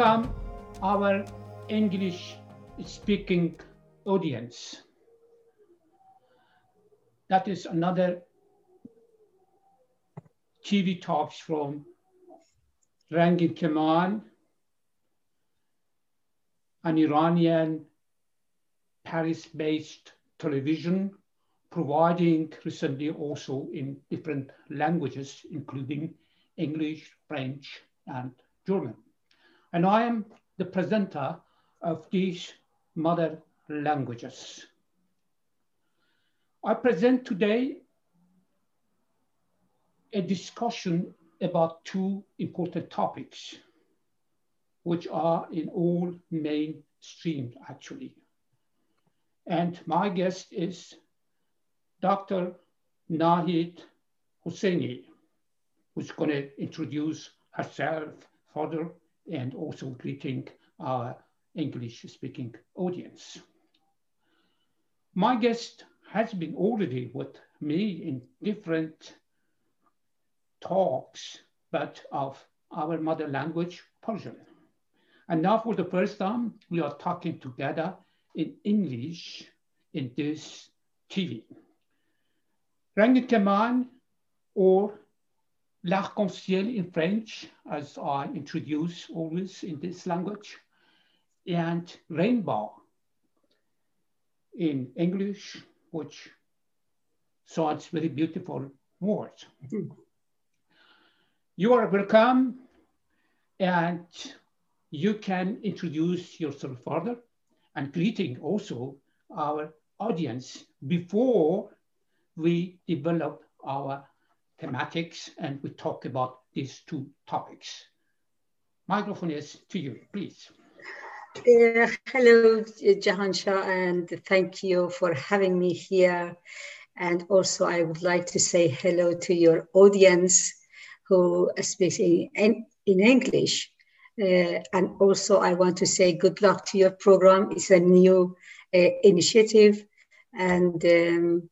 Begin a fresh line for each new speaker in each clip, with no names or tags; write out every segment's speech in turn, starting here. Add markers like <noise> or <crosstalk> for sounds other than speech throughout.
Welcome our English speaking audience. That is another TV talks from Rangin Kaman, an Iranian Paris-based television providing recently also in different languages, including English, French, and German. And I am the presenter of these mother languages. I present today a discussion about two important topics, which are in all mainstream actually. And my guest is Dr. Nahid Husseini, who's going to introduce herself further and also greeting our English speaking audience. My guest has been already with me in different talks, but of our mother language, Persian. And now for the first time, we are talking together in English in this TV. Rangin Kaman or l'arc-en-ciel in French, as I introduce always in this language, and rainbow in English, which sounds very beautiful words. You are welcome and you can introduce yourself further and greeting also our audience before we develop our thematics and we talk about these two topics. Microphone is to you, please.
Uh, hello, Jahanshah, and thank you for having me here. And also, I would like to say hello to your audience who speaks in, in English. Uh, and also, I want to say good luck to your program. It's a new uh, initiative, and um,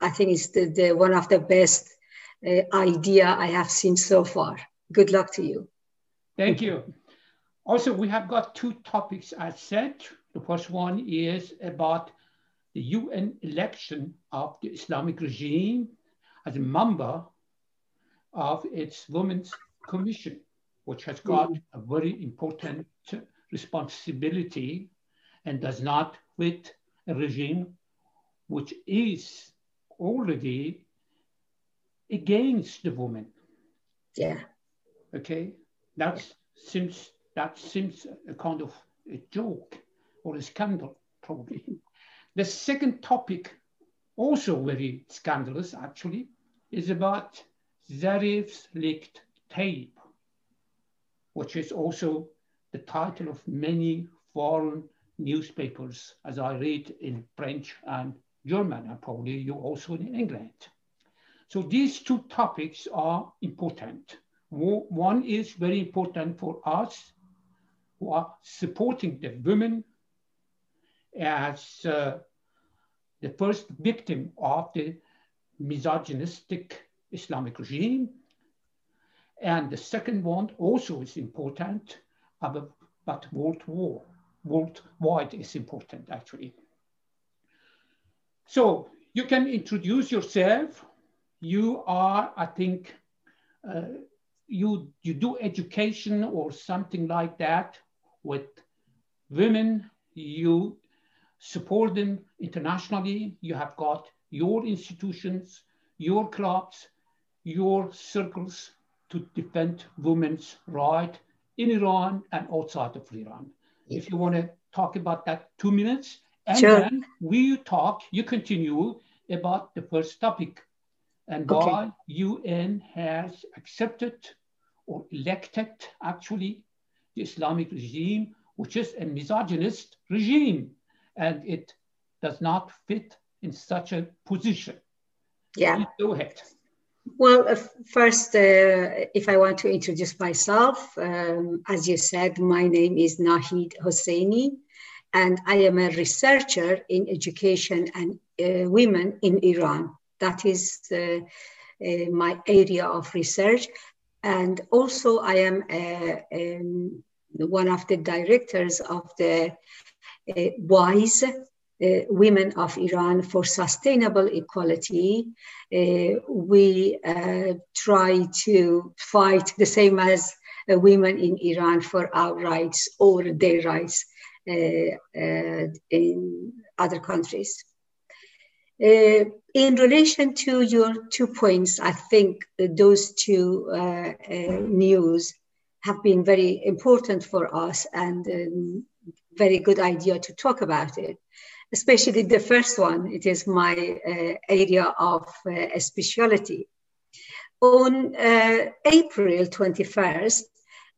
I think it's the, the, one of the best uh, idea I have seen so far. Good luck to you.
Thank you. Also, we have got two topics as said. The first one is about the UN election of the Islamic regime as a member of its Women's Commission, which has got mm. a very important responsibility and does not fit a regime which is already against the woman.
Yeah.
Okay. That seems that seems a kind of a joke or a scandal, probably. The second topic, also very scandalous actually, is about Zarif's leaked tape, which is also the title of many foreign newspapers, as I read in French and German, and probably you also in England. So these two topics are important. One is very important for us who are supporting the women as uh, the first victim of the misogynistic Islamic regime. And the second one also is important, but world war, worldwide is important actually. So you can introduce yourself you are, I think, uh, you, you do education or something like that with women, you support them internationally, you have got your institutions, your clubs, your circles to defend women's right in Iran and outside of Iran. If you want to talk about that two minutes, and sure. then we talk, you continue about the first topic and okay. why UN has accepted or elected actually the Islamic regime, which is a misogynist regime, and it does not fit in such a position.
Yeah. Please
go ahead.
Well, uh, first, uh, if I want to introduce myself, um, as you said, my name is Nahid Husseini, and I am a researcher in education and uh, women in Iran. That is uh, uh, my area of research. And also, I am a, a one of the directors of the uh, WISE, uh, Women of Iran for Sustainable Equality. Uh, we uh, try to fight the same as uh, women in Iran for our rights or their rights in other countries. Uh, in relation to your two points, I think those two uh, uh, news have been very important for us and um, very good idea to talk about it. Especially the first one, it is my uh, area of uh, specialty. On April 21st,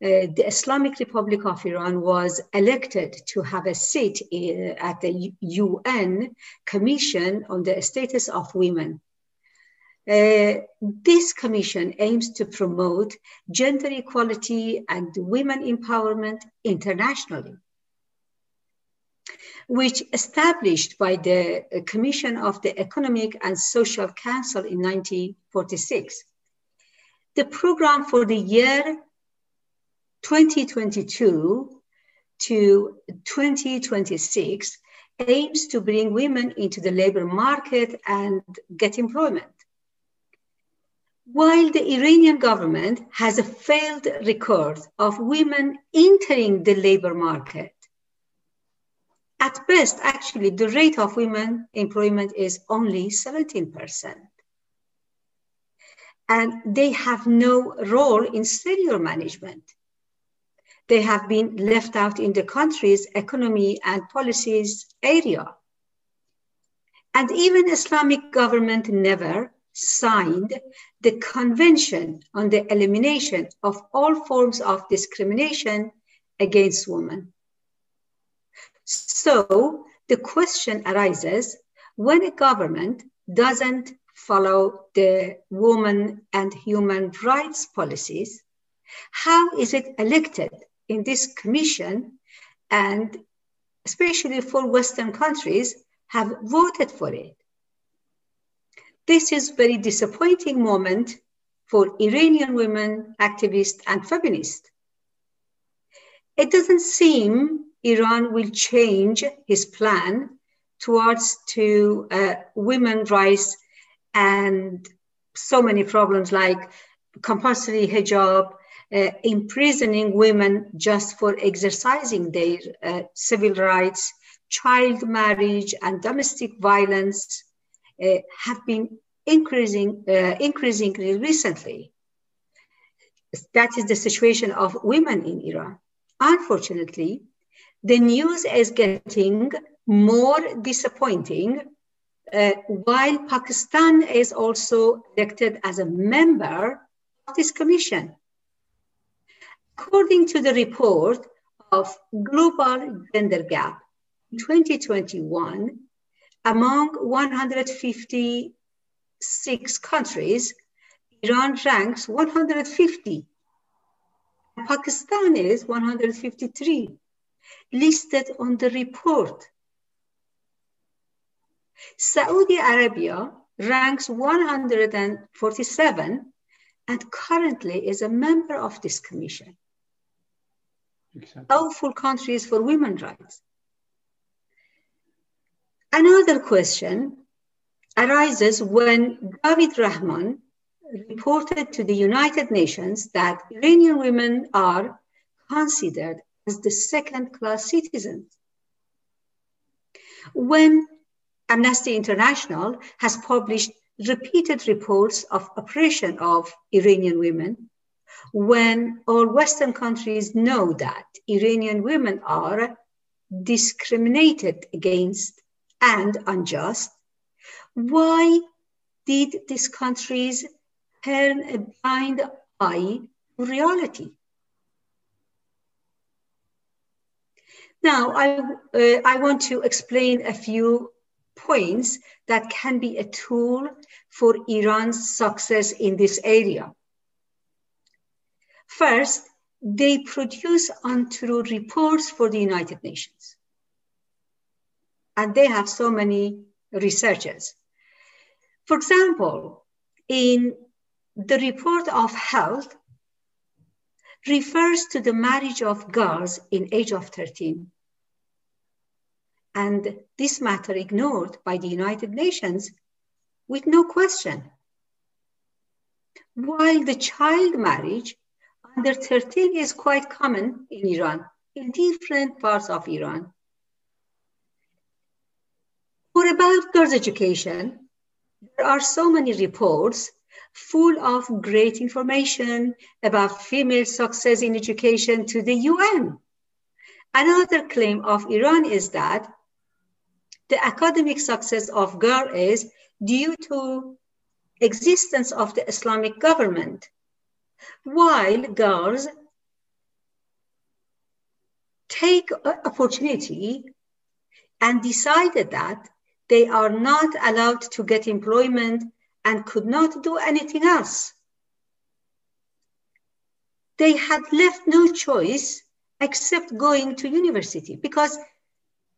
uh, the Islamic Republic of Iran was elected to have a seat in, at the UN Commission on the Status of Women. Uh, this commission aims to promote gender equality and women empowerment internationally, which established by the Commission of the Economic and Social Council in 1946. The program for the year 2022 to 2026 aims to bring women into the labor market and get employment. While the Iranian government has a failed record of women entering the labor market, at best, actually, the rate of women employment is only 17%. And they have no role in senior management they have been left out in the country's economy and policies area. And even Islamic government never signed the Convention on the Elimination of All Forms of Discrimination against Women. So the question arises when a government doesn't follow the woman and human rights policies, how is it elected in this commission and especially for Western countries have voted for it. This is very disappointing moment for Iranian women activists and feminists. It doesn't seem Iran will change his plan towards to uh, women rights and so many problems like compulsory hijab, uh, imprisoning women just for exercising their uh, civil rights, child marriage, and domestic violence uh, have been increasing uh, increasingly recently. That is the situation of women in Iran. Unfortunately, the news is getting more disappointing uh, while Pakistan is also elected as a member of this commission. According to the report of Global Gender Gap 2021, among 156 countries, Iran ranks 150. Pakistan is 153, listed on the report. Saudi Arabia ranks 147 and currently is a member of this commission. Exactly. Powerful countries for women's rights. Another question arises when Javaid Rehman reported to the United Nations that Iranian women are considered as the second class citizens. When Amnesty International has published repeated reports of oppression of Iranian women, when all Western countries know that Iranian women are discriminated against and unjust, why did these countries turn a blind eye to reality? Now, I, uh, I want to explain a few points that can be a tool for Iran's success in this area. First, they produce untrue reports for the United Nations. And they have so many researchers. For example, in the report of health, refers to the marriage of girls in age of 13. And this matter ignored by the United Nations with no question. While the child marriage under 13 is quite common in Iran, in different parts of Iran. For about girls' education, there are so many reports full of great information about female success in education to the UN. Another claim of Iran is that the academic success of girls is due to existence of the Islamic government, while girls take opportunity and decided that they are not allowed to get employment and could not do anything else. They had left no choice except going to university because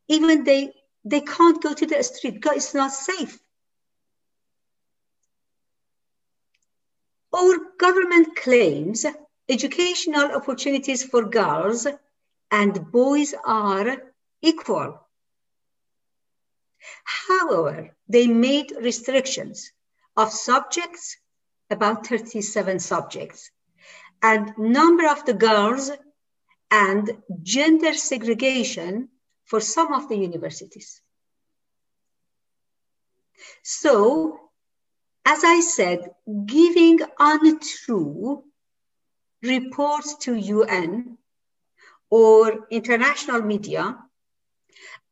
even they they can't go to the street because it's not safe. Our government claims educational opportunities for girls and boys are equal. However, they made restrictions of subjects, about 37 subjects, and number of the girls and gender segregation for some of the universities. So, as I said, giving untrue reports to UN or international media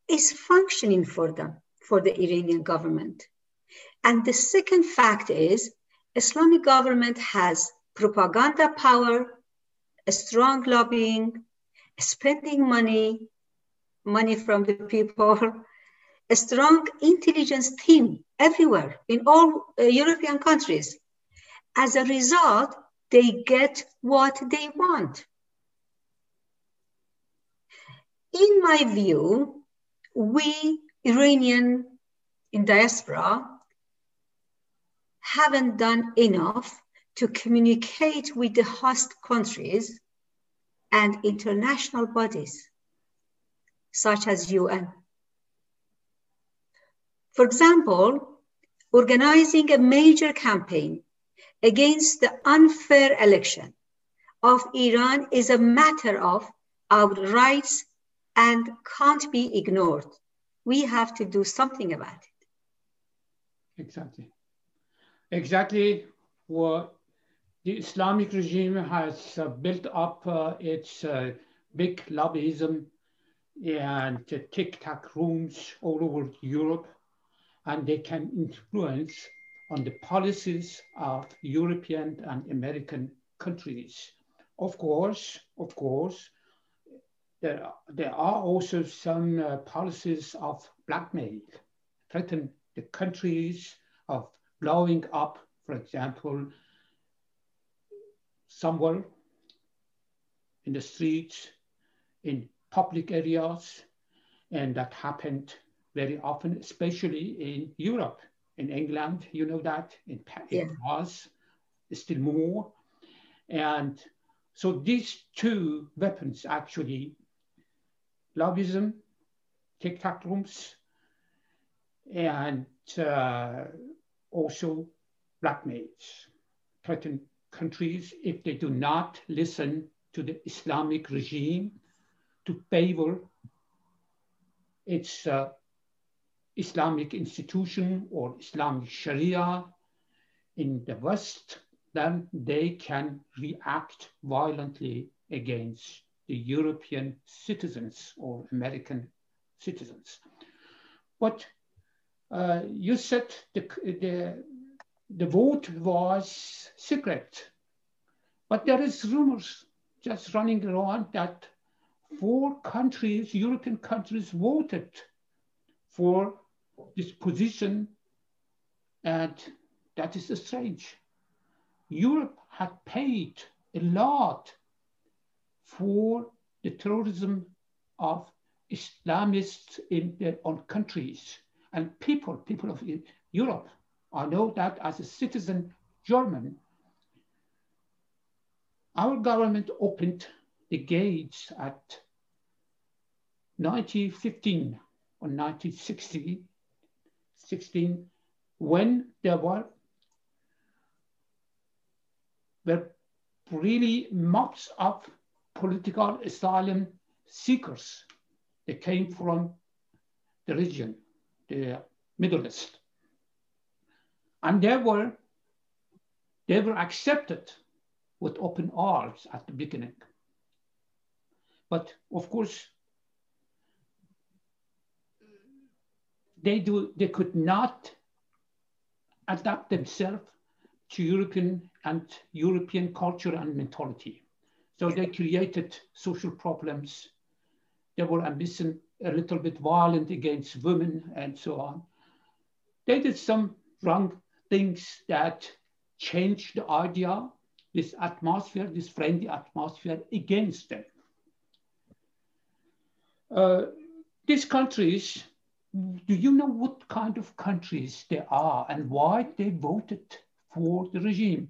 is functioning for them, for the Iranian government. And the second fact is Islamic government has propaganda power, strong lobbying, spending money, money from the people, a strong intelligence team everywhere in all uh, European countries. As a result, they get what they want. In my view, we Iranian in diaspora haven't done enough to communicate with the host countries and international bodies such as UN. For example, organizing a major campaign against the unfair election of Iran is a matter of our rights and can't be ignored. We have to do something about it.
Exactly. Exactly what the Islamic regime has uh, built up uh, its uh, big lobbyism and tic tac rooms all over Europe, and they can influence on the policies of European and American countries. Of course, of course, there, there are also some uh, policies of blackmail, threaten the countries of blowing up, for example, somewhere in the streets, in public areas, and that happened very often, especially in Europe. In England, you know that, in, yeah. it was still more. And so these two weapons actually lobbyism, tic tac rooms, and uh, also blackmails, threaten countries if they do not listen to the Islamic regime to favor its uh, Islamic institution or Islamic Sharia in the West, then they can react violently against the European citizens or American citizens. But uh, you said the, the, the vote was secret, but there is rumors just running around that four countries, European countries, voted for this position, and that is strange. Europe had paid a lot for the terrorism of Islamists in their own countries and people, people of Europe. I know that as a citizen German, our government opened the gates at 1915 or 1960, 16, when there were, were really mobs of political asylum seekers. They came from the region, the Middle East. And they were, they were accepted with open arms at the beginning. But of course, they do they could not adapt themselves to European and European culture and mentality. So they created social problems. They were ambitious, a little bit violent against women and so on. They did some wrong things that changed the idea, this atmosphere, this friendly atmosphere against them. Uh, these countries, do you know what kind of countries they are and why they voted for the regime?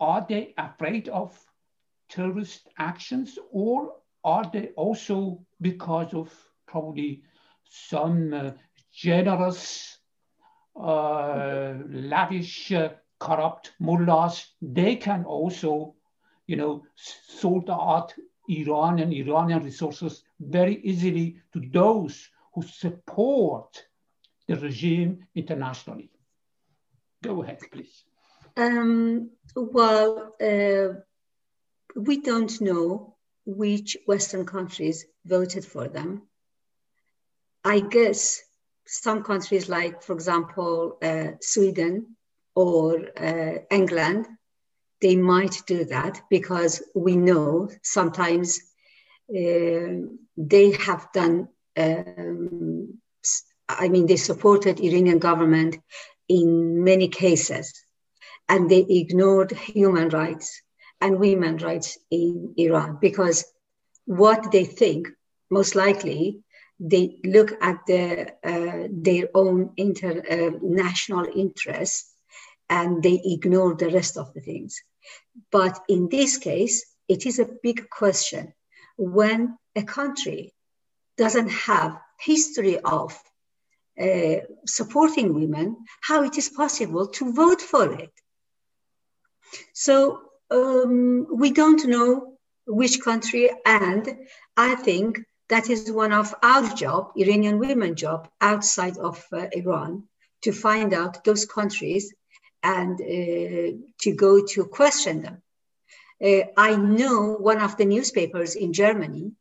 Are they afraid of terrorist actions or are they also because of probably some uh, generous, uh, lavish, uh, corrupt mullahs, they can also, you know, sort out Iran and Iranian resources very easily to those who support the regime internationally. Go ahead, please.
Um, well, uh, we don't know which Western countries voted for them. I guess some countries, like, for example, uh, Sweden or uh, England, they might do that because we know sometimes uh, they have done, um, I mean, they supported Iranian government in many cases and they ignored human rights and women's rights in Iran because what they think, most likely, they look at the, uh, their own international uh, interests and they ignore the rest of the things. But in this case, it is a big question when a country doesn't have history of uh, supporting women, how it is possible to vote for it. So um, we don't know which country, and I think that is one of our job, Iranian women job, outside of uh, Iran, to find out those countries and uh, to go to question them. Uh, I know one of the newspapers in Germany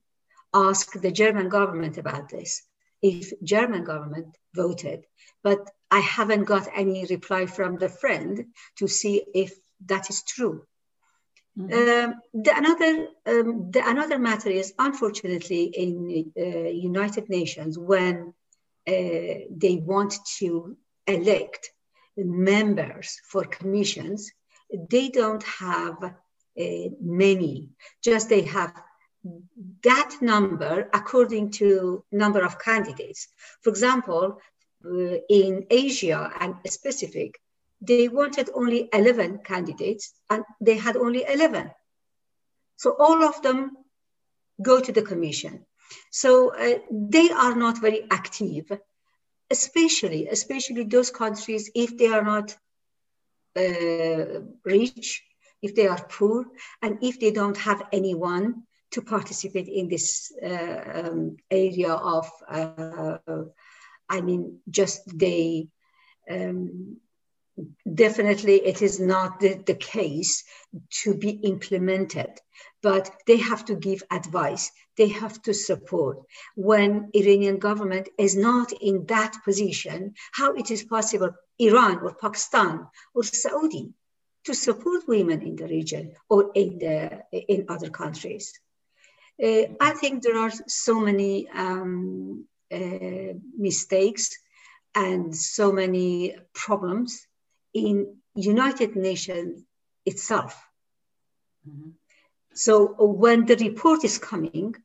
asked the German government about this, if German government voted, but I haven't got any reply from the friend to see if that is true. Mm-hmm. Um, the another um, the another matter is unfortunately in uh, United Nations when uh, they want to elect members for commissions, they don't have uh, many. Just they have that number according to number of candidates. For example, uh, in Asia and Pacific, they wanted only 11 candidates and they had only 11. So all of them go to the commission. So uh, they are not very active, especially, especially those countries if they are not uh, rich, if they are poor, and if they don't have anyone to participate in this uh, um, area of, uh, I mean, just they um, definitely it is not the, the, case to be implemented but they have to give advice. They have to support. When iranian government is not in that position how it is possible iran or pakistan or saudi to support women in the region or in the in other countries uh, i think there are so many um, uh, mistakes and so many problems in United Nations itself. Mm-hmm. So when the report is coming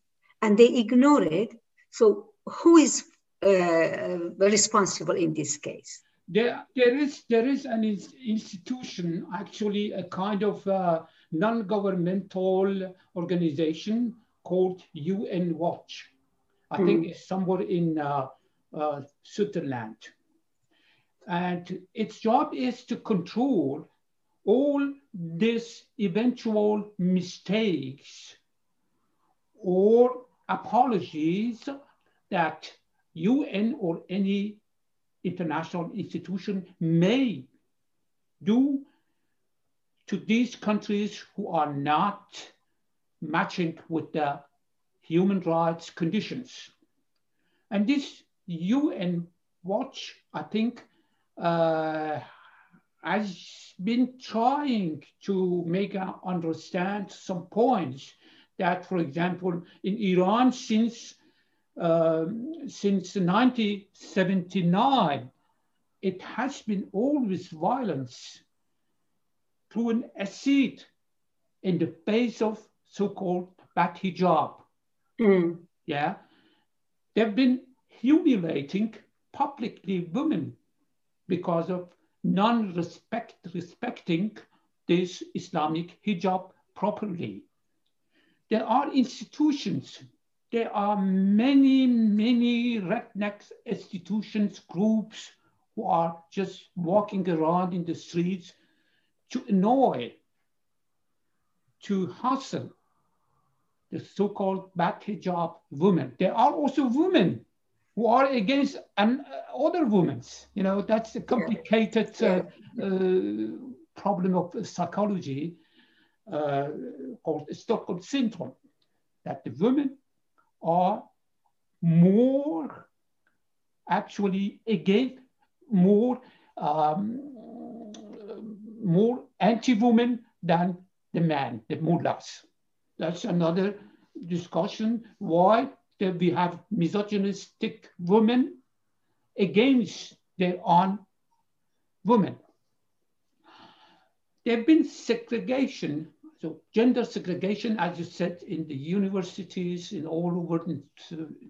and they ignore it, so who is uh, responsible in this case?
There, there is there is an institution, actually a kind of uh, non-governmental organization called UN Watch. I mm. think it's somewhere in uh, uh, Switzerland. And its job is to control all these eventual mistakes or apologies that UN or any international institution may do to these countries who are not matching with the human rights conditions. And this UN Watch, I think, uh, has been trying to make understand some points that, for example, in Iran since um, since 1979, it has been always violence through an acid in the face of so-called bad hijab. Mm. Yeah, they've been humiliating publicly women because of non-respect respecting this Islamic hijab properly. There are institutions, there are many, many redneck institutions, groups who are just walking around in the streets to annoy, to hustle the so-called bad hijab women. There are also women who are against an, uh, other women. You know, that's a complicated yeah. Uh, uh, problem of psychology uh, called Stockholm syndrome, that the women are more actually again more um, more anti-woman than the man, the mullahs. That's another discussion why that we have misogynistic women against their own women. There have been segregation, so gender segregation, as you said, in the universities, in all over,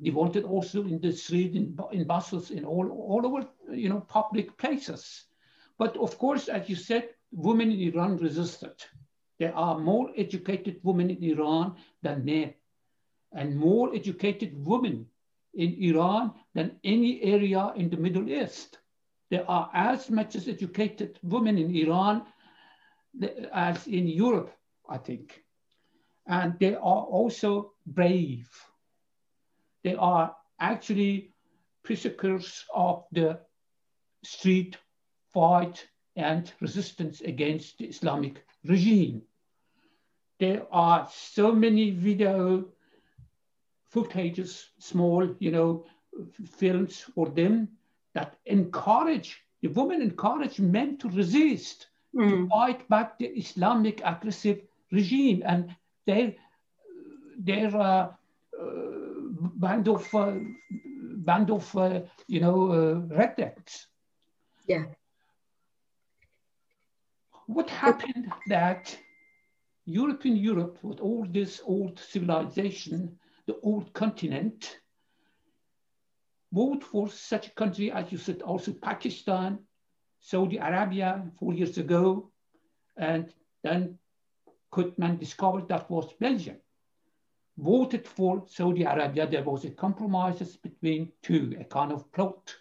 wanted also in the street, in, in buses, in all, all over, you know, public places. But of course, as you said, women in Iran resisted. There are more educated women in Iran than men and more educated women in Iran than any area in the Middle East. There are as much as educated women in Iran as in Europe, I think. And they are also brave. They are actually precursors of the street fight and resistance against the Islamic regime. There are so many video footages, small, you know, films for them that encourage, the women encourage men to resist, mm. to fight back the Islamic aggressive regime. And they, they're uh, uh, band of, uh, band of uh, you know, uh, rednecks.
Yeah.
What happened that European Europe, with all this old civilization, the old continent, vote for such a country as you said, also Pakistan, Saudi Arabia four years ago, and then Koopman discovered that was Belgium. Voted for Saudi Arabia, there was a compromise between two, a kind of plot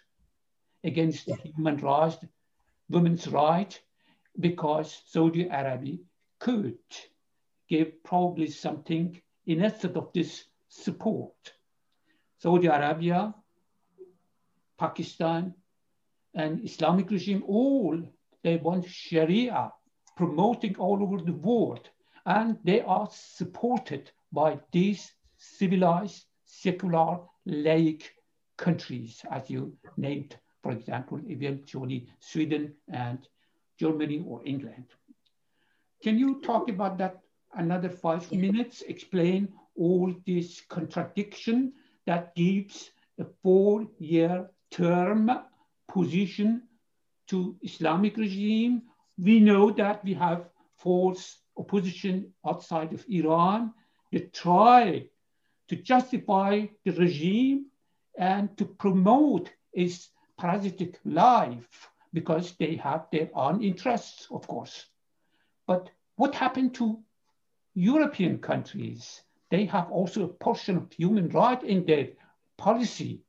against yeah. human rights, women's rights, because Saudi Arabia could give probably something in instead of this support. Saudi Arabia, Pakistan, and Islamic regime, all they want Sharia promoting all over the world. And they are supported by these civilized, secular, laic countries, as you named, for example, eventually Sweden and Germany or England. Can you talk about that another five minutes, explain all this contradiction that gives a four-year term position to Islamic regime. We know that we have force opposition outside of Iran. They try to justify the regime and to promote its parasitic life because they have their own interests, of course. But what happened to European countries, they have also a portion of human right in their policy.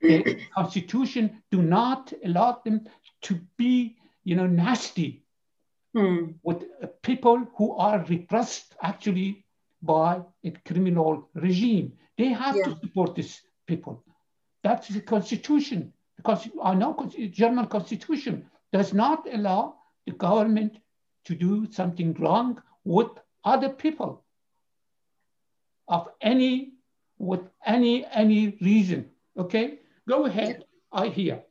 The <clears throat> constitution do not allow them to be, you know, nasty
mm.
with people who are repressed actually by a criminal regime. They have yeah. to support these people. That's the constitution. Because I know German constitution does not allow the government to do something wrong with other people of any with any any reason. Okay, go ahead. I hear,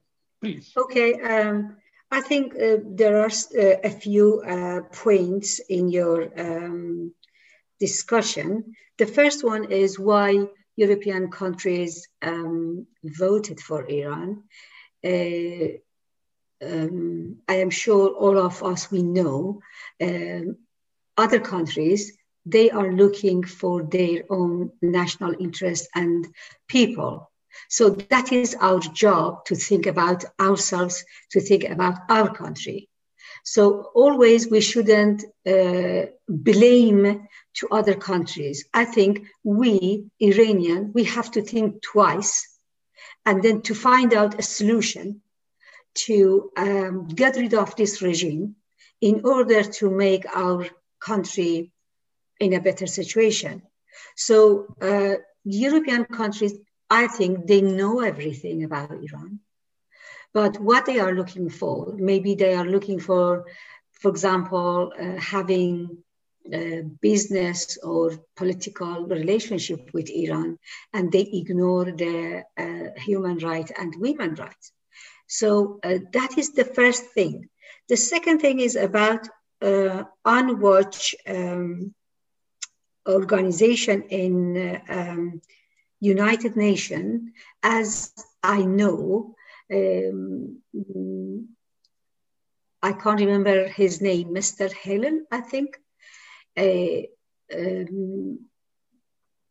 please.
Okay. Um, I think uh, there are uh, a few uh, points in your um, discussion. The first one is why European countries um, voted for Iran. Uh, um, I am sure all of us we know um, other countries they are looking for their own national interest and people. So that is our job to think about ourselves, to think about our country. So always we shouldn't uh, blame to other countries. I think we, Iranian, we have to think twice and then to find out a solution to um, get rid of this regime in order to make our country in a better situation. So uh, European countries, I think they know everything about Iran. But what they are looking for, maybe they are looking for, for example, uh, having a business or political relationship with Iran, and they ignore the uh, human rights and women rights. So uh, that is the first thing. The second thing is about uh, UN Watch um, organization in uh, um, United Nations. As I know, um, I can't remember his name, Mr. Hillel, I think. Uh, um,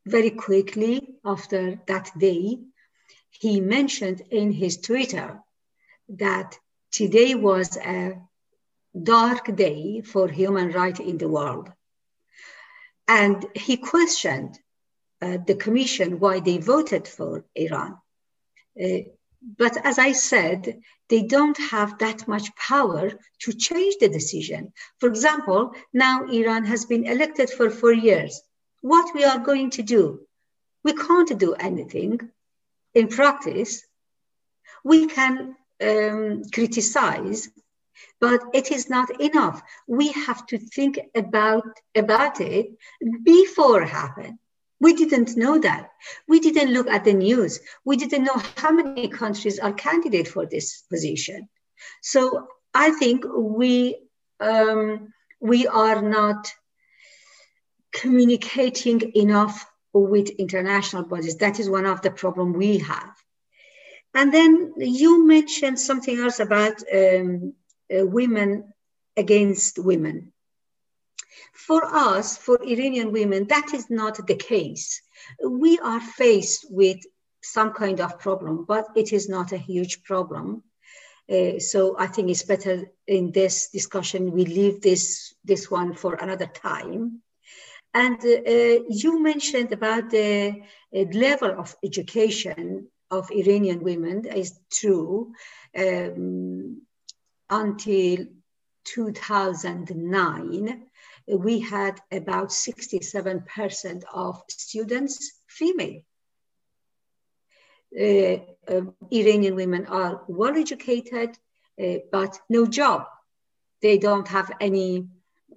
very quickly after that day, he mentioned in his Twitter that today was a dark day for human rights in the world. And he questioned uh, the commission why they voted for Iran. Uh, but as I said, they don't have that much power to change the decision. For example, now Iran has been elected for four years. What we are going to do? We can't do anything in practice. We can um, criticize, but it is not enough. We have to think about, about it before it happens. We didn't know that. We didn't look at the news. We didn't know how many countries are candidate for this position. So I think we um, we are not communicating enough with international bodies. That is one of the problem we have. And then you mentioned something else about um, uh, women against women. For us, for Iranian women, that is not the case. We are faced with some kind of problem, but it is not a huge problem. Uh, so I think it's better in this discussion we leave this this one for another time. And uh, you mentioned about the uh, level of education of Iranian women is true. Um, until 2009, we had about 67% of students female. Uh, uh, Iranian women are well educated, uh, but no job. They don't have any,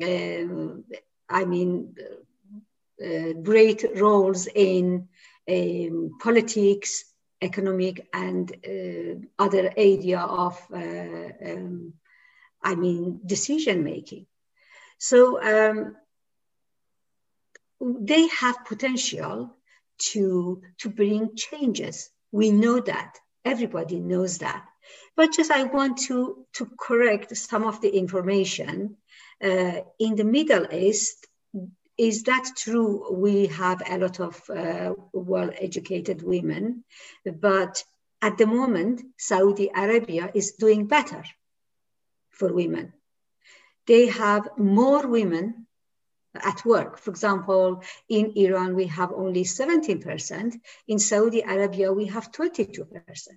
um, I mean, uh, great roles in um, politics, economic and uh, other area of, uh, um, I mean, decision making. So um, they have potential to, to bring changes. We know that. Everybody knows that. But just I want to, to correct some of the information. Uh, in the Middle East, is that true? We have a lot of uh, well educated women, but at the moment, Saudi Arabia is doing better for women. They have more women at work. For example, in Iran, we have only 17%. In Saudi Arabia, we have 22%.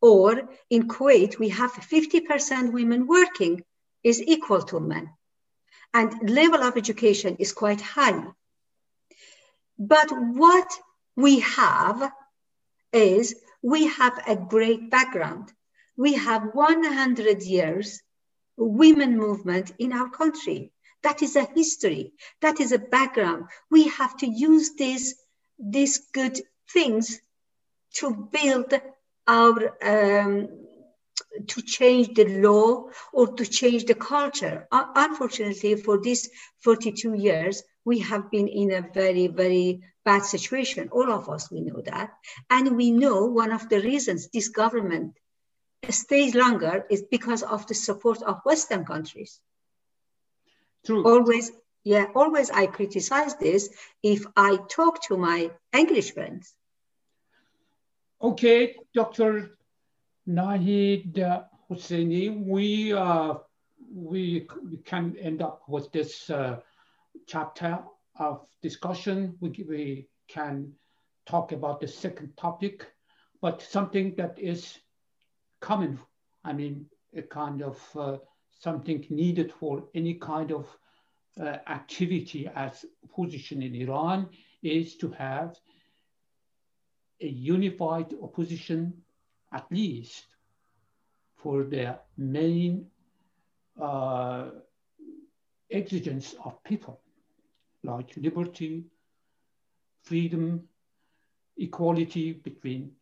Or in Kuwait, we have 50% women working is equal to men. And level of education is quite high. But what we have is we have a great background. We have 100 years women movement in our country. That is a history. That is a background. We have to use these, these good things to build our, um, to change the law or to change the culture. Uh, unfortunately, for these 42 years, we have been in a very, very bad situation. All of us, we know that. And we know one of the reasons this government stays longer is because of the support of Western countries.
True.
Always, yeah, always I criticize this if I talk to my English friends.
Okay, Dr. Nahid uh, Husseini, we, uh, we, can end up with this uh, chapter of discussion. We, we can talk about the second topic, but something that is common, I mean, a kind of uh, something needed for any kind of uh, activity as opposition in Iran is to have a unified opposition, at least for the main uh, exigence of people, like liberty, freedom, equality between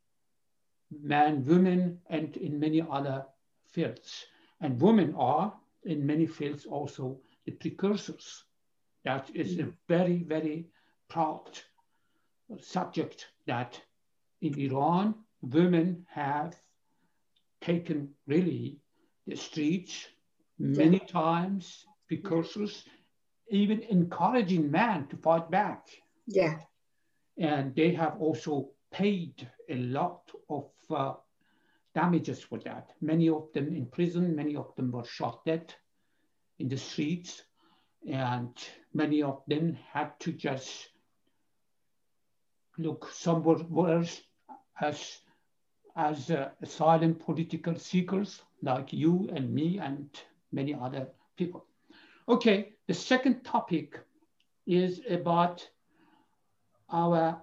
men, women, and in many other fields. And women are, in many fields, also the precursors. That is a very, very proud subject that in Iran, women have taken really the streets many times, precursors, even encouraging men to fight back.
Yeah.
And they have also paid a lot of uh, damages for that. Many of them in prison, many of them were shot dead in the streets, and many of them had to just look somewhere worse as as uh, asylum political seekers like you and me and many other people. Okay, the second topic is about our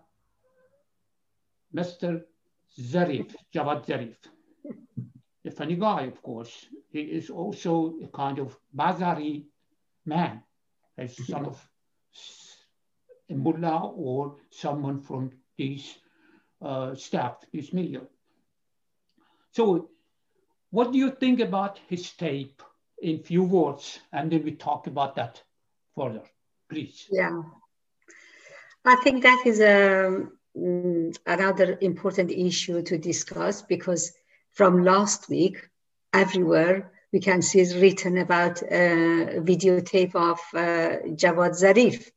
Mr. Zarif, Javad Zarif. A funny guy, of course. He is also a kind of Bazari man, a son of a mullah or someone from this uh, staff, this milieu. So what do you think about his tape in few words? And then we talk about that further, please.
Yeah. I think that is a Mm, another important issue to discuss because from last week, everywhere we can see is written about a videotape of uh, Javad Zarif.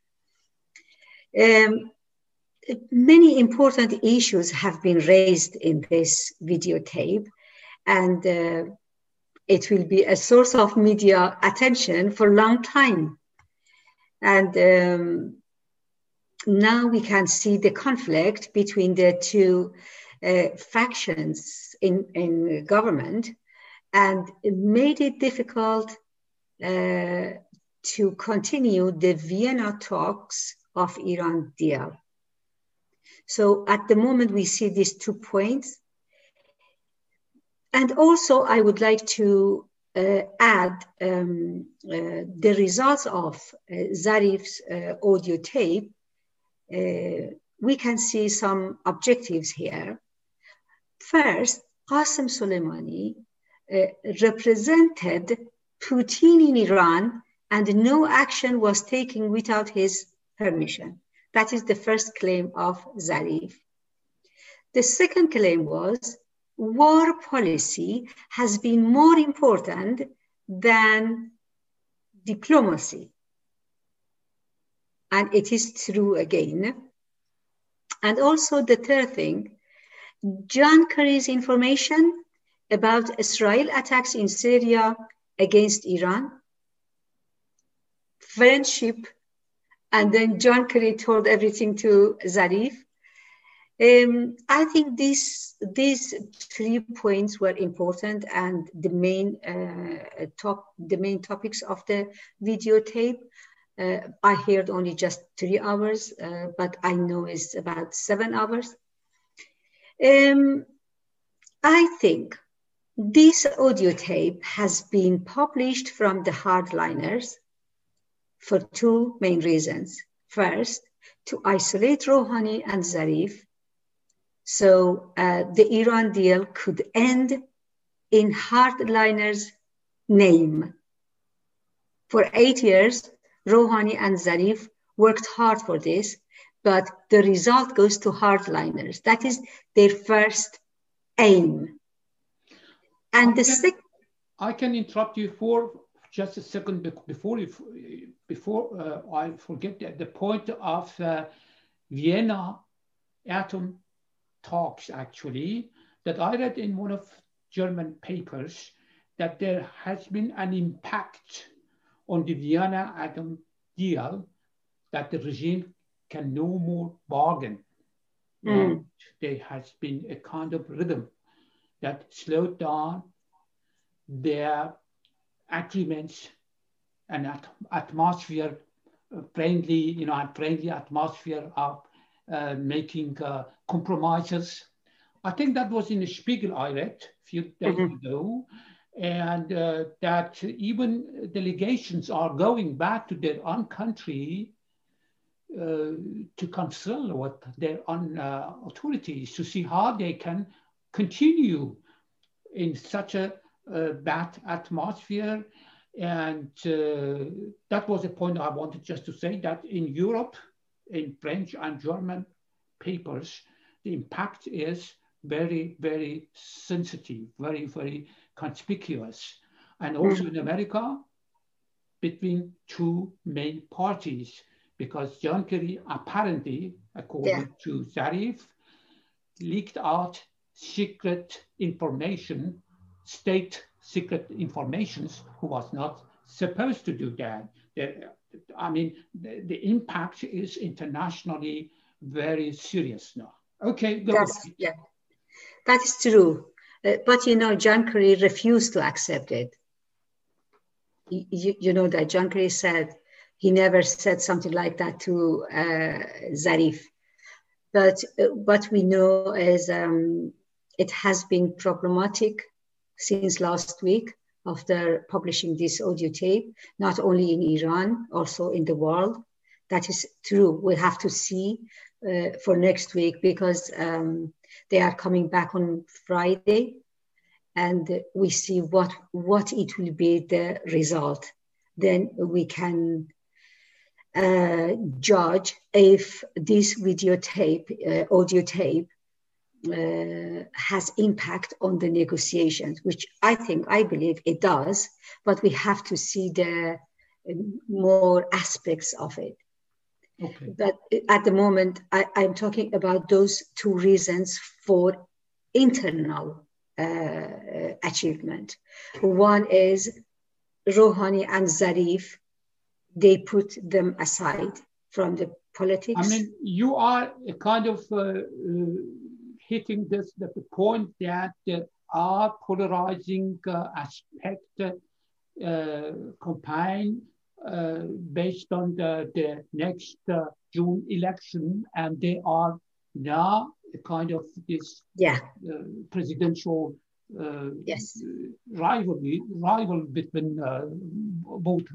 Um, many important issues have been raised in this videotape, and uh, it will be a source of media attention for a long time. And um, now we can see the conflict between the two uh, factions in, in government and it made it difficult uh, to continue the Vienna talks of Iran deal. So at the moment we see these two points. And also I would like to uh, add um, uh, the results of uh, Zarif's uh, audio tape uh, we can see some objectives here. First, Qasem Soleimani uh, represented Putin in Iran and no action was taken without his permission. That is the first claim of Zarif. The second claim was war policy has been more important than diplomacy and it is true again. And also the third thing, John Kerry's information about Israel attacks in Syria against Iran, friendship and then John Kerry told everything to Zarif. Um, I think these these three points were important, and the main uh, top the main topics of the videotape. Uh, I heard only just three hours, uh, but I know it's about seven hours. Um, I think this audio tape has been published from the hardliners for two main reasons. First, to isolate Rouhani and Zarif so uh, the Iran deal could end in hardliners' name. For eight years, Rouhani and Zarif worked hard for this, but the result goes to hardliners. That is their first aim. And the second.
I can interrupt you for just a second before you, before uh, I forget that the point of uh, Vienna atom talks actually that I read in one of German papers that there has been an impact on the Vienna atom deal that the regime can no more bargain. Mm. there has been a kind of rhythm that slowed down their agreements and at atmosphere, friendly, you know, friendly atmosphere of uh, making uh, compromises. I think that was in the Spiegel I read a few days mm-hmm. ago, and uh, that even delegations are going back to their own country uh, to consult with their own uh, authorities to see how they can continue in such a bad atmosphere. And uh, that was a point I wanted just to say that in Europe, in French and German papers, the impact is very, very sensitive, very, very conspicuous. And also in America, between two main parties, because John Kerry apparently, according yeah. to Zarif, leaked out secret information, state secret informations, who was not supposed to do that. I mean, the, the, impact is internationally very serious now. Okay,
go. Yeah, that is true. Uh, but you know, John Kerry refused to accept it. You, you know that John Kerry said he never said something like that to uh, Zarif. But uh, what we know is um, it has been problematic since last week after publishing this audio tape, not only in Iran, also in the world. That is true. We have to see uh, for next week because um, they are coming back on Friday, and we see what what it will be the result. Then we can uh, judge if this videotape, uh, audio tape, uh, has impact on the negotiations, which I think, I believe it does, but we have to see the uh, more aspects of it. Okay. But at the moment, I, am talking about those two reasons for internal uh, achievement. One is Rouhani and Zarif, they put them aside from the politics.
I mean, you are a kind of uh, uh hitting this the point that uh, our polarizing uh, aspect uh, campaign uh, based on the, the next uh, June election, and they are now kind of this
yeah.
Uh, presidential
yes.
rivalry rival between both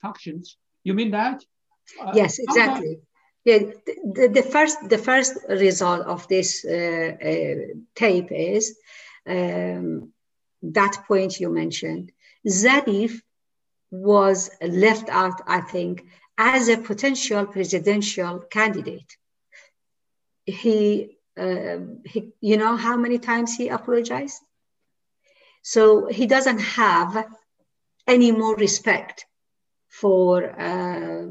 factions. You mean that?
yes, exactly. Yeah, the, the, first the first result of this uh, uh, tape is um, that point you mentioned. Zarif was left out, I think, as a potential presidential candidate. He, uh, he, you know, how many times he apologized. So he doesn't have any more respect for uh,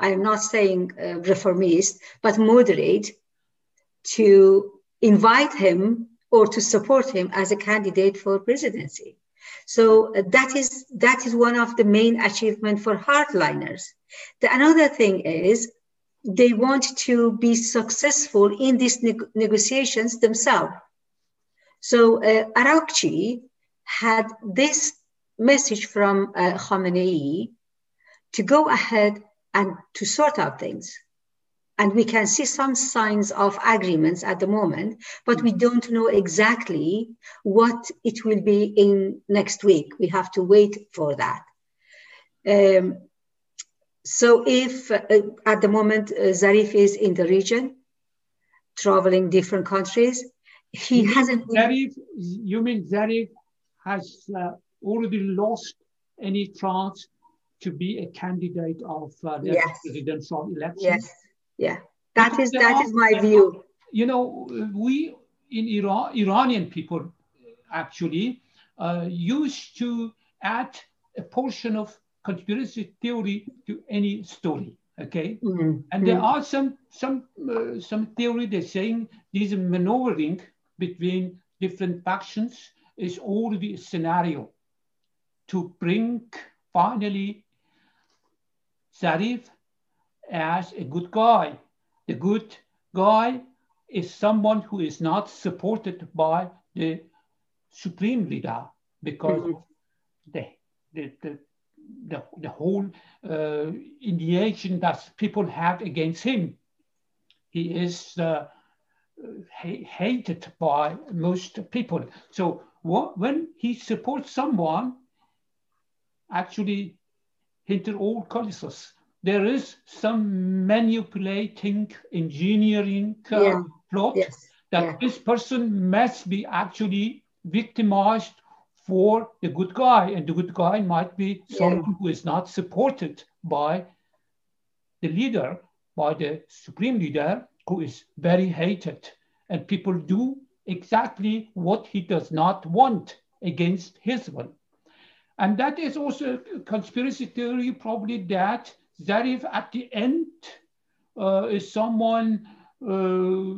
I'm not saying uh, reformist, but moderate, to invite him or to support him as a candidate for presidency. So uh, that is that is one of the main achievement for hardliners The another thing is they want to be successful in these neg- negotiations themselves. So uh, Araghchi had this message from uh, Khamenei to go ahead and to sort out things. And we can see some signs of agreements at the moment, but we don't know exactly what it will be in next week. We have to wait for that. Um, so if uh, at the moment uh, Zarif is in the region, traveling different countries, he
you
hasn't.
Zarif, you mean Zarif has uh, already lost any chance to be a candidate of uh, the
yes.
presidential election?
Yes, yeah, that is that is my view.
You know, we in Iran, Iranian people actually uh, used to add a portion of conspiracy theory to any story. Okay,
mm-hmm.
and there are some some uh, some theory they're saying this maneuvering between different factions is already a scenario to bring finally Zarif as a good guy. The good guy is someone who is not supported by the supreme leader because mm-hmm. of the, the, the the, the whole uh, indignation that people have against him. He is uh, ha- hated by most people. So what, when he supports someone, actually, hinter all causes, there is some manipulating, engineering uh, yeah. plot
yes.
that
yeah.
this person must be actually victimized for the good guy, and the good guy might be someone yeah. who is not supported by the leader, by the supreme leader, who is very hated. And people do exactly what he does not want against his will. And that is also a conspiracy theory, probably that Zarif at the end uh, is someone uh,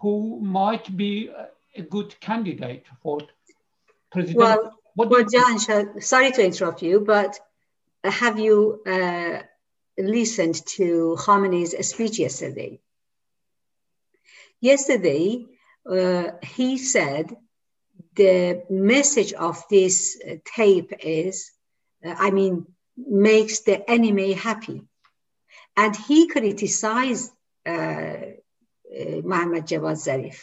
who might be a good candidate for President,
well, well, John, sorry to interrupt you, but have you uh, listened to Khamenei's speech yesterday? Yesterday, uh, he said the message of this tape is, uh, I mean, makes the enemy happy. And he criticized uh, uh Mohammad Javad Zarif.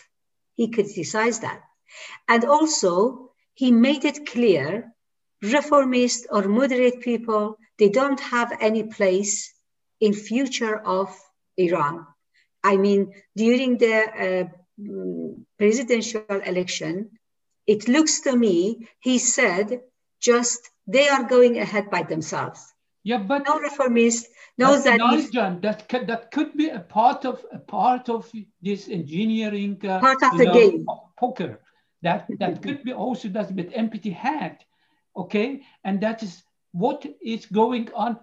He criticized that. And also, he made it clear reformist or moderate people, they don't have any place in future of Iran. I mean, during the uh, presidential election, it looks to me, he said, just they are going ahead by themselves.
Yeah, but
no reformist, knows
that. Nice, John. That could, that could be a part of a part of this engineering. Uh,
part of the know, game.
Poker. That that could be also does with empty hand, okay? And that is what is going on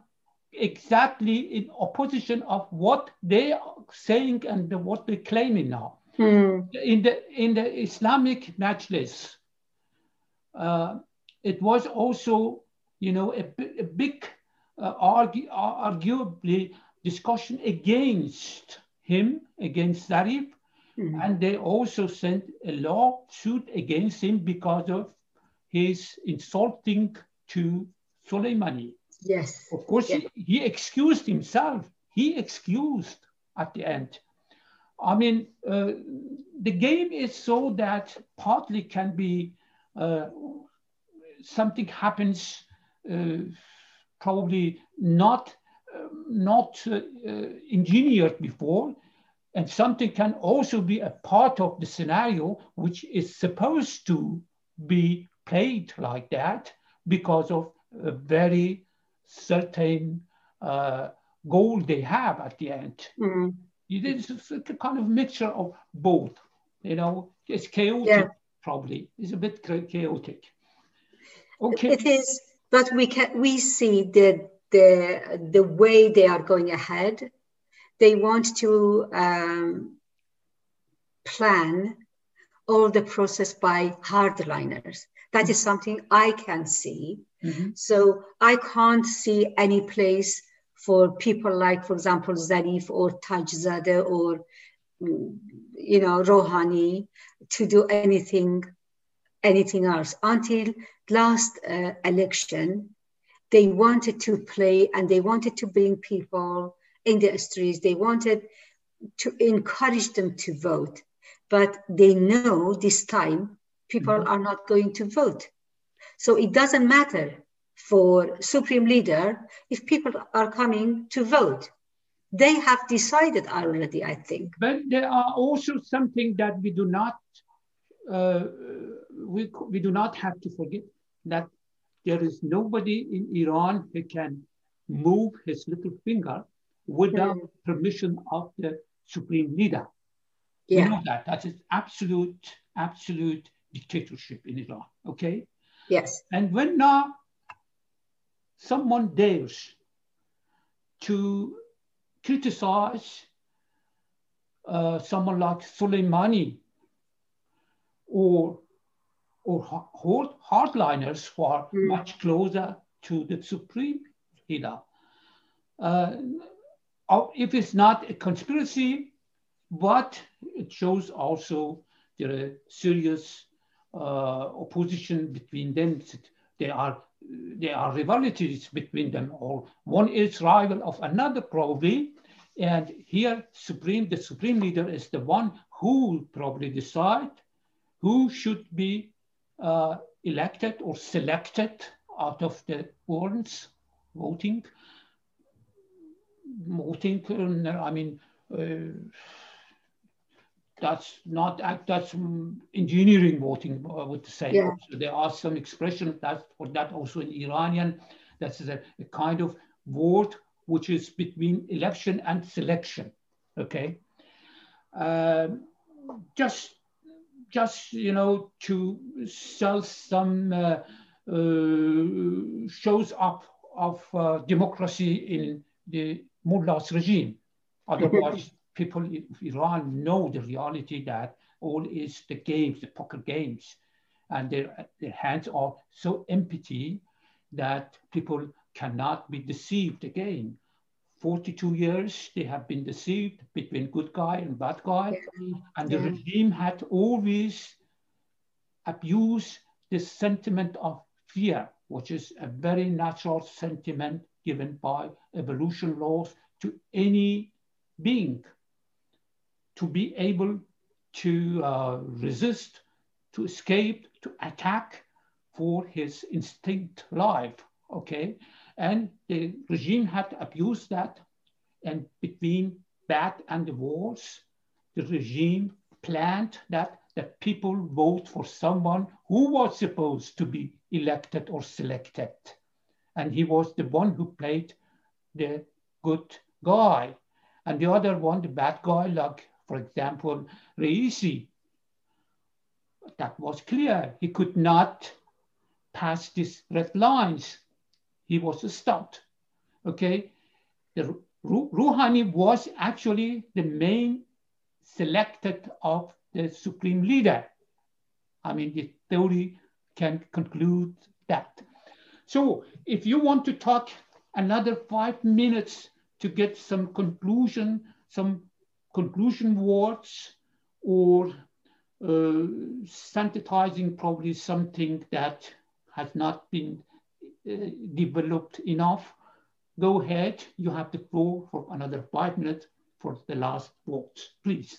exactly in opposition of what they are saying and what they're claiming now.
Hmm.
In the in the Islamic Majlis, uh, it was also you know a, a big uh, argue, arguably discussion against him against Zarif Mm-hmm. And they also sent a lawsuit against him because of his insulting to Soleimani.
Yes.
Of course, he, he, excused himself. He excused at the end. I mean, uh, the game is so that partly can be uh, something happens uh, probably not uh, not uh, engineered before and something can also be a part of the scenario which is supposed to be played like that because of a very certain uh, goal they have at the end.
Mm.
It is a kind of mixture of both. You know, it's chaotic, yeah. probably. It's a bit chaotic. Okay.
It is, but we can we see the the the way they are going ahead they want to um, plan all the process by hardliners. That is something I can see.
Mm-hmm.
So I can't see any place for people like, for example, Zarif or Tajzadeh or, you know, Rouhani to do anything, anything else. Until last uh, election, they wanted to play and they wanted to bring people in the streets. They wanted to encourage them to vote. But they know this time people mm-hmm. are not going to vote. So it doesn't matter for supreme leader if people are coming to vote. They have decided already, I think.
But there are also something that we do not uh, we, we do not have to forget that there is nobody in Iran who can move his little finger without mm. permission of the supreme leader. Yeah. We know that. That is absolute, absolute dictatorship in Iran. Okay?
Yes.
And when now someone dares to criticize uh, someone like Soleimani or or hard, hardliners who are mm. much closer to the supreme leader. Uh, if it's not a conspiracy, but it shows also there are serious uh, opposition between them. There are there are rivalities between them all. One is rival of another probably, and here supreme the supreme leader is the one who probably decide who should be uh, elected or selected out of the urns voting. Voting, I mean, uh, that's not that's engineering voting, I would say. Yeah. So there are some expressions that for that also in Iranian. That's a, a kind of vote which is between election and selection. Okay, um, just just you know to sell some uh, uh, shows up of uh, democracy in the mullah's regime. <laughs> Otherwise, people in Iran know the reality that all is the games, the poker games, and their, their hands are so empty that people cannot be deceived again. 42 years they have been deceived between good guy and bad guy. Yeah. And the yeah. regime had always abused this sentiment of fear, which is a very natural sentiment given by evolution laws to any being to be able to uh, resist, to escape, to attack for his instinct life, okay? And the regime had abused that. And between that and the wars, the regime planned that the people vote for someone who was supposed to be elected or selected. And he was the one who played the good guy. And the other one, the bad guy, like, for example, Reisi, That was clear. He could not pass these red lines he was stopped. Okay, the Rouhani was actually the main selected of the supreme leader. I mean, the theory can conclude that. So if you want to talk another five minutes to get some conclusion, some conclusion words or uh, synthesizing probably something that has not been uh, developed enough, go ahead. You have the floor for another five minutes for the last words, please.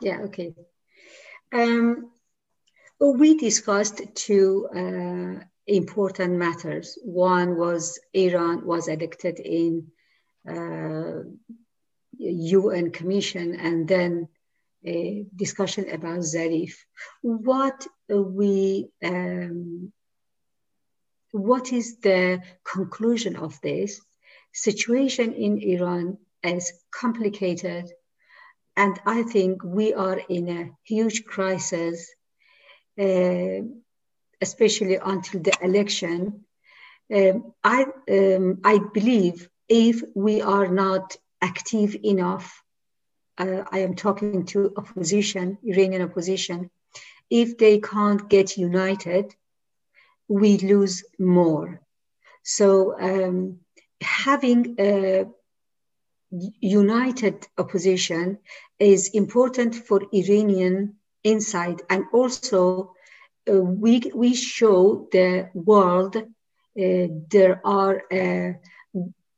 Yeah, okay. Um, we discussed two uh, important matters. One was Iran was elected in uh, UN Commission, and then a discussion about Zarif. What we um, what is the conclusion of this? Situation in Iran is complicated, and I think we are in a huge crisis, uh, especially until the election. Um, I, um, I believe if we are not active enough, uh, I am talking to opposition, Iranian opposition, if they can't get united, we lose more. So um, having a united opposition is important for Iranian inside and also uh, we, we show the world uh, there are uh,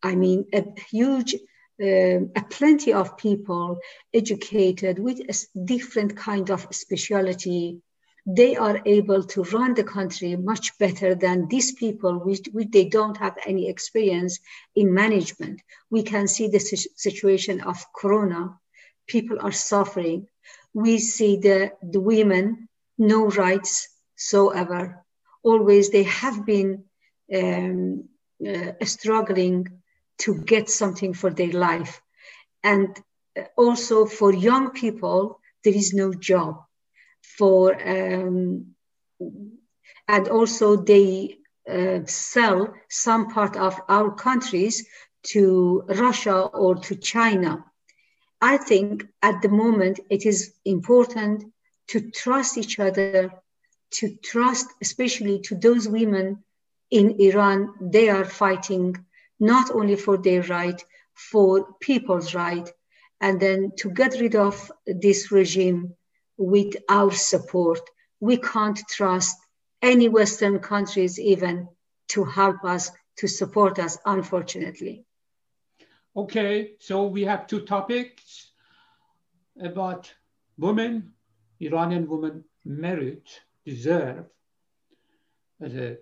I mean a huge uh, a plenty of people educated with a different kind of speciality. They are able to run the country much better than these people which, which they don't have any experience in management. We can see the situation of corona. People are suffering. We see the, the women no rights so ever always they have been um, uh, struggling to get something for their life and also for young people there is no job for um, and also they uh, sell some part of our countries to Russia or to China. I think at the moment it is important to trust each other, to trust especially to those women in Iran. They are fighting not only for their right, for people's right, and then to get rid of this regime with our support. We can't trust any Western countries even to help us, to support us, unfortunately.
Okay, so we have two topics about women, Iranian women merit, deserve as a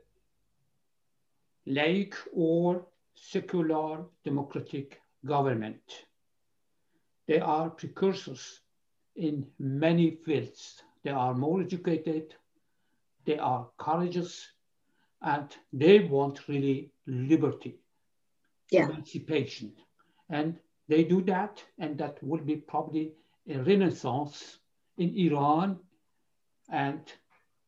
laic or secular democratic government. They are precursors in many fields. They are more educated, they are courageous, and they want really liberty, yeah. emancipation. And they do that, and that will be probably a renaissance in Iran, and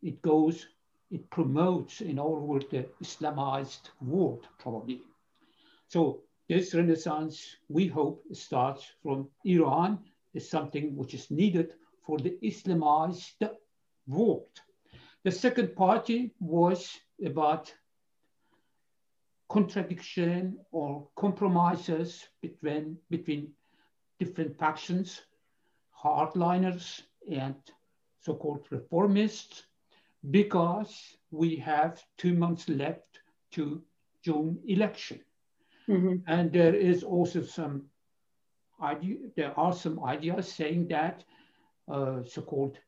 it goes, it promotes in all over the Islamized world, probably. So this renaissance, we hope, starts from Iran is something which is needed for the Islamized world. The second party was about contradiction or compromises between, between different factions, hardliners and so-called reformists, because we have two months left to June election. Mm-hmm. And there is also some idea, there are some ideas saying that uh, so-called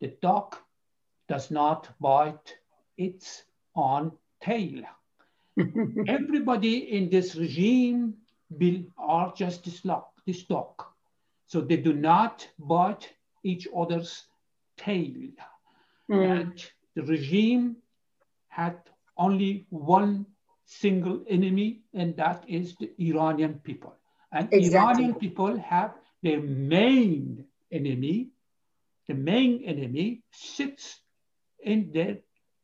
the dog does not bite its own tail. <laughs> Everybody in this regime will, are just this, lock, this dog. So they do not bite each other's tail. Mm. And the regime had only one single enemy, and that is the Iranian people. And exactly. Iranian people have their main enemy, the main enemy sits in their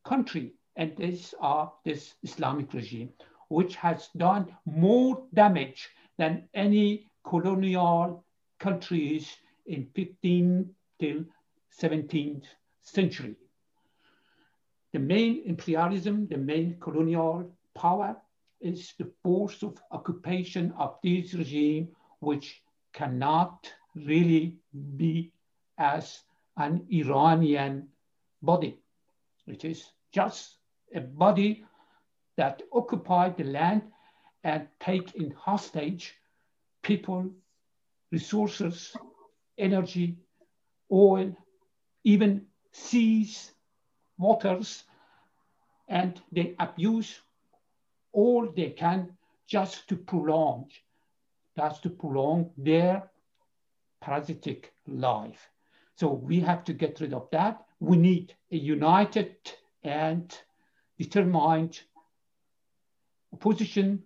country. And these are this Islamic regime, which has done more damage than any colonial countries in 15th till 17th century. The main imperialism, the main colonial power is the force of occupation of this regime, which cannot really be as an Iranian body. It is just a body that occupied the land and take in hostage people, resources, energy, oil, even seas, waters, and they abuse all they can just to prolong, just to prolong their parasitic life. So we have to get rid of that. We need a united and determined opposition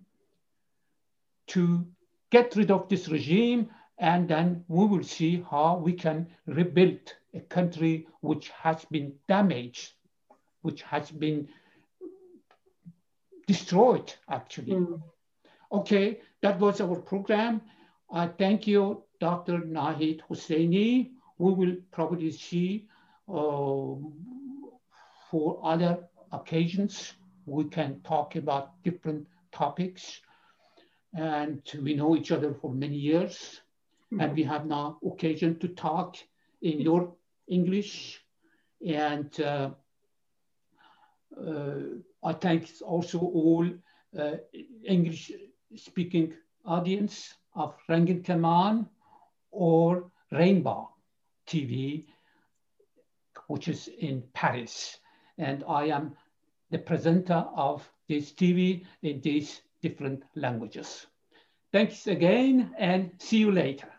to get rid of this regime and then we will see how we can rebuild a country which has been damaged, which has been destroyed actually. Mm. Okay, that was our program. I thank you, Dr. Nahid Husseini. We will probably see uh, for other occasions. We can talk about different topics. and we know each other for many years. Mm-hmm. And we have now occasion to talk in your English. And uh, uh, I thank also all uh, English speaking audience of Rangin Kaman or Rainbow TV, which is in Paris. And I am the presenter of this TV in these different languages. Thanks again and see you later.